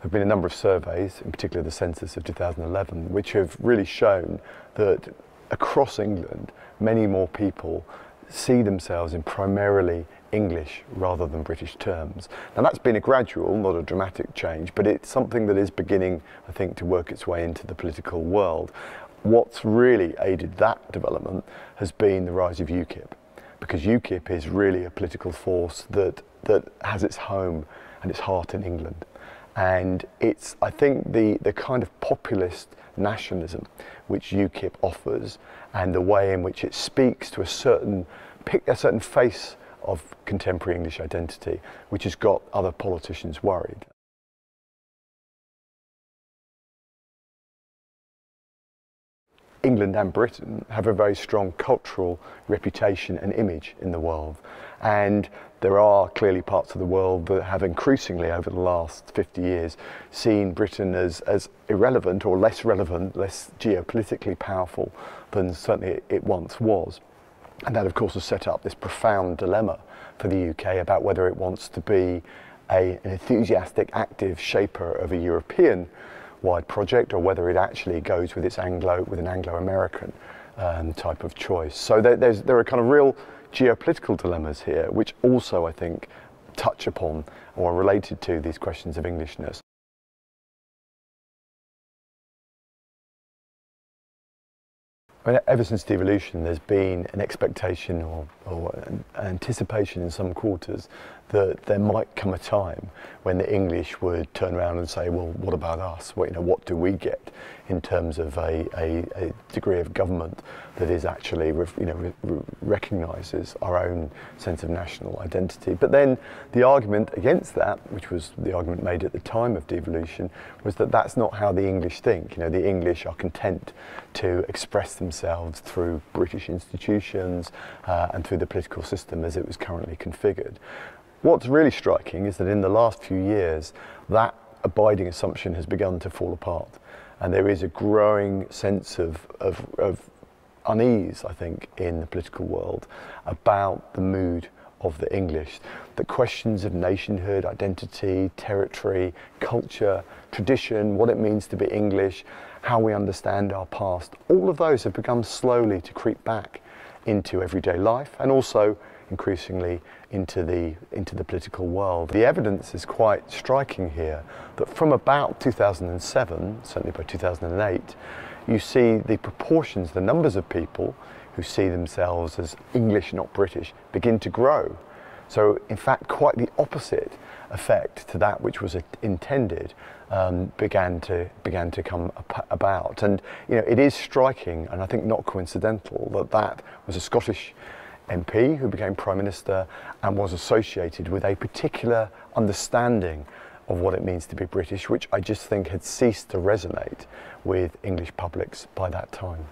have been a number of surveys, in particular the census of 2011, which have really shown that across England, many more people see themselves in primarily English rather than British terms. Now that's been a gradual, not a dramatic change, but it's something that is beginning, I think, to work its way into the political world. What's really aided that development has been the rise of UKIP, because UKIP is really a political force that, that has its home and its heart in England. And it's, I think, the, the kind of populist nationalism which UKIP offers and the way in which it speaks to a certain, a certain face of contemporary English identity, which has got other politicians worried. England and Britain have a very strong cultural reputation and image in the world. And there are clearly parts of the world that have increasingly over the last 50 years seen Britain as, as irrelevant or less relevant, less geopolitically powerful than certainly it once was. And that, of course, has set up this profound dilemma for the UK about whether it wants to be a, an enthusiastic, active shaper of a European wide project or whether it actually goes with its Anglo, with an Anglo-American um, type of choice. So there, there are kind of real geopolitical dilemmas here, which also, I think, touch upon or are related to these questions of Englishness. I mean, ever since devolution, there's been an expectation or, or an anticipation in some quarters that there might come a time when the English would turn around and say, well, what about us? What, you know, what do we get in terms of a, a, a degree of government that is actually, you know, recognises our own sense of national identity? But then the argument against that, which was the argument made at the time of devolution, was that that's not how the English think. You know, the English are content to express themselves through British institutions uh, and through the political system as it was currently configured. What's really striking is that in the last few years, that abiding assumption has begun to fall apart. And there is a growing sense of, of, of unease, I think, in the political world about the mood of the English. The questions of nationhood, identity, territory, culture, tradition, what it means to be English, how we understand our past, all of those have begun slowly to creep back into everyday life and also increasingly into the, into the political world. The evidence is quite striking here that from about 2007, certainly by 2008, you see the proportions, the numbers of people who see themselves as English, not British, begin to grow. So, in fact, quite the opposite effect to that which was intended um, began to began to come about. And you know, it is striking, and I think not coincidental, that that was a Scottish MP who became Prime Minister and was associated with a particular understanding of what it means to be British, which I just think had ceased to resonate with English publics by that time.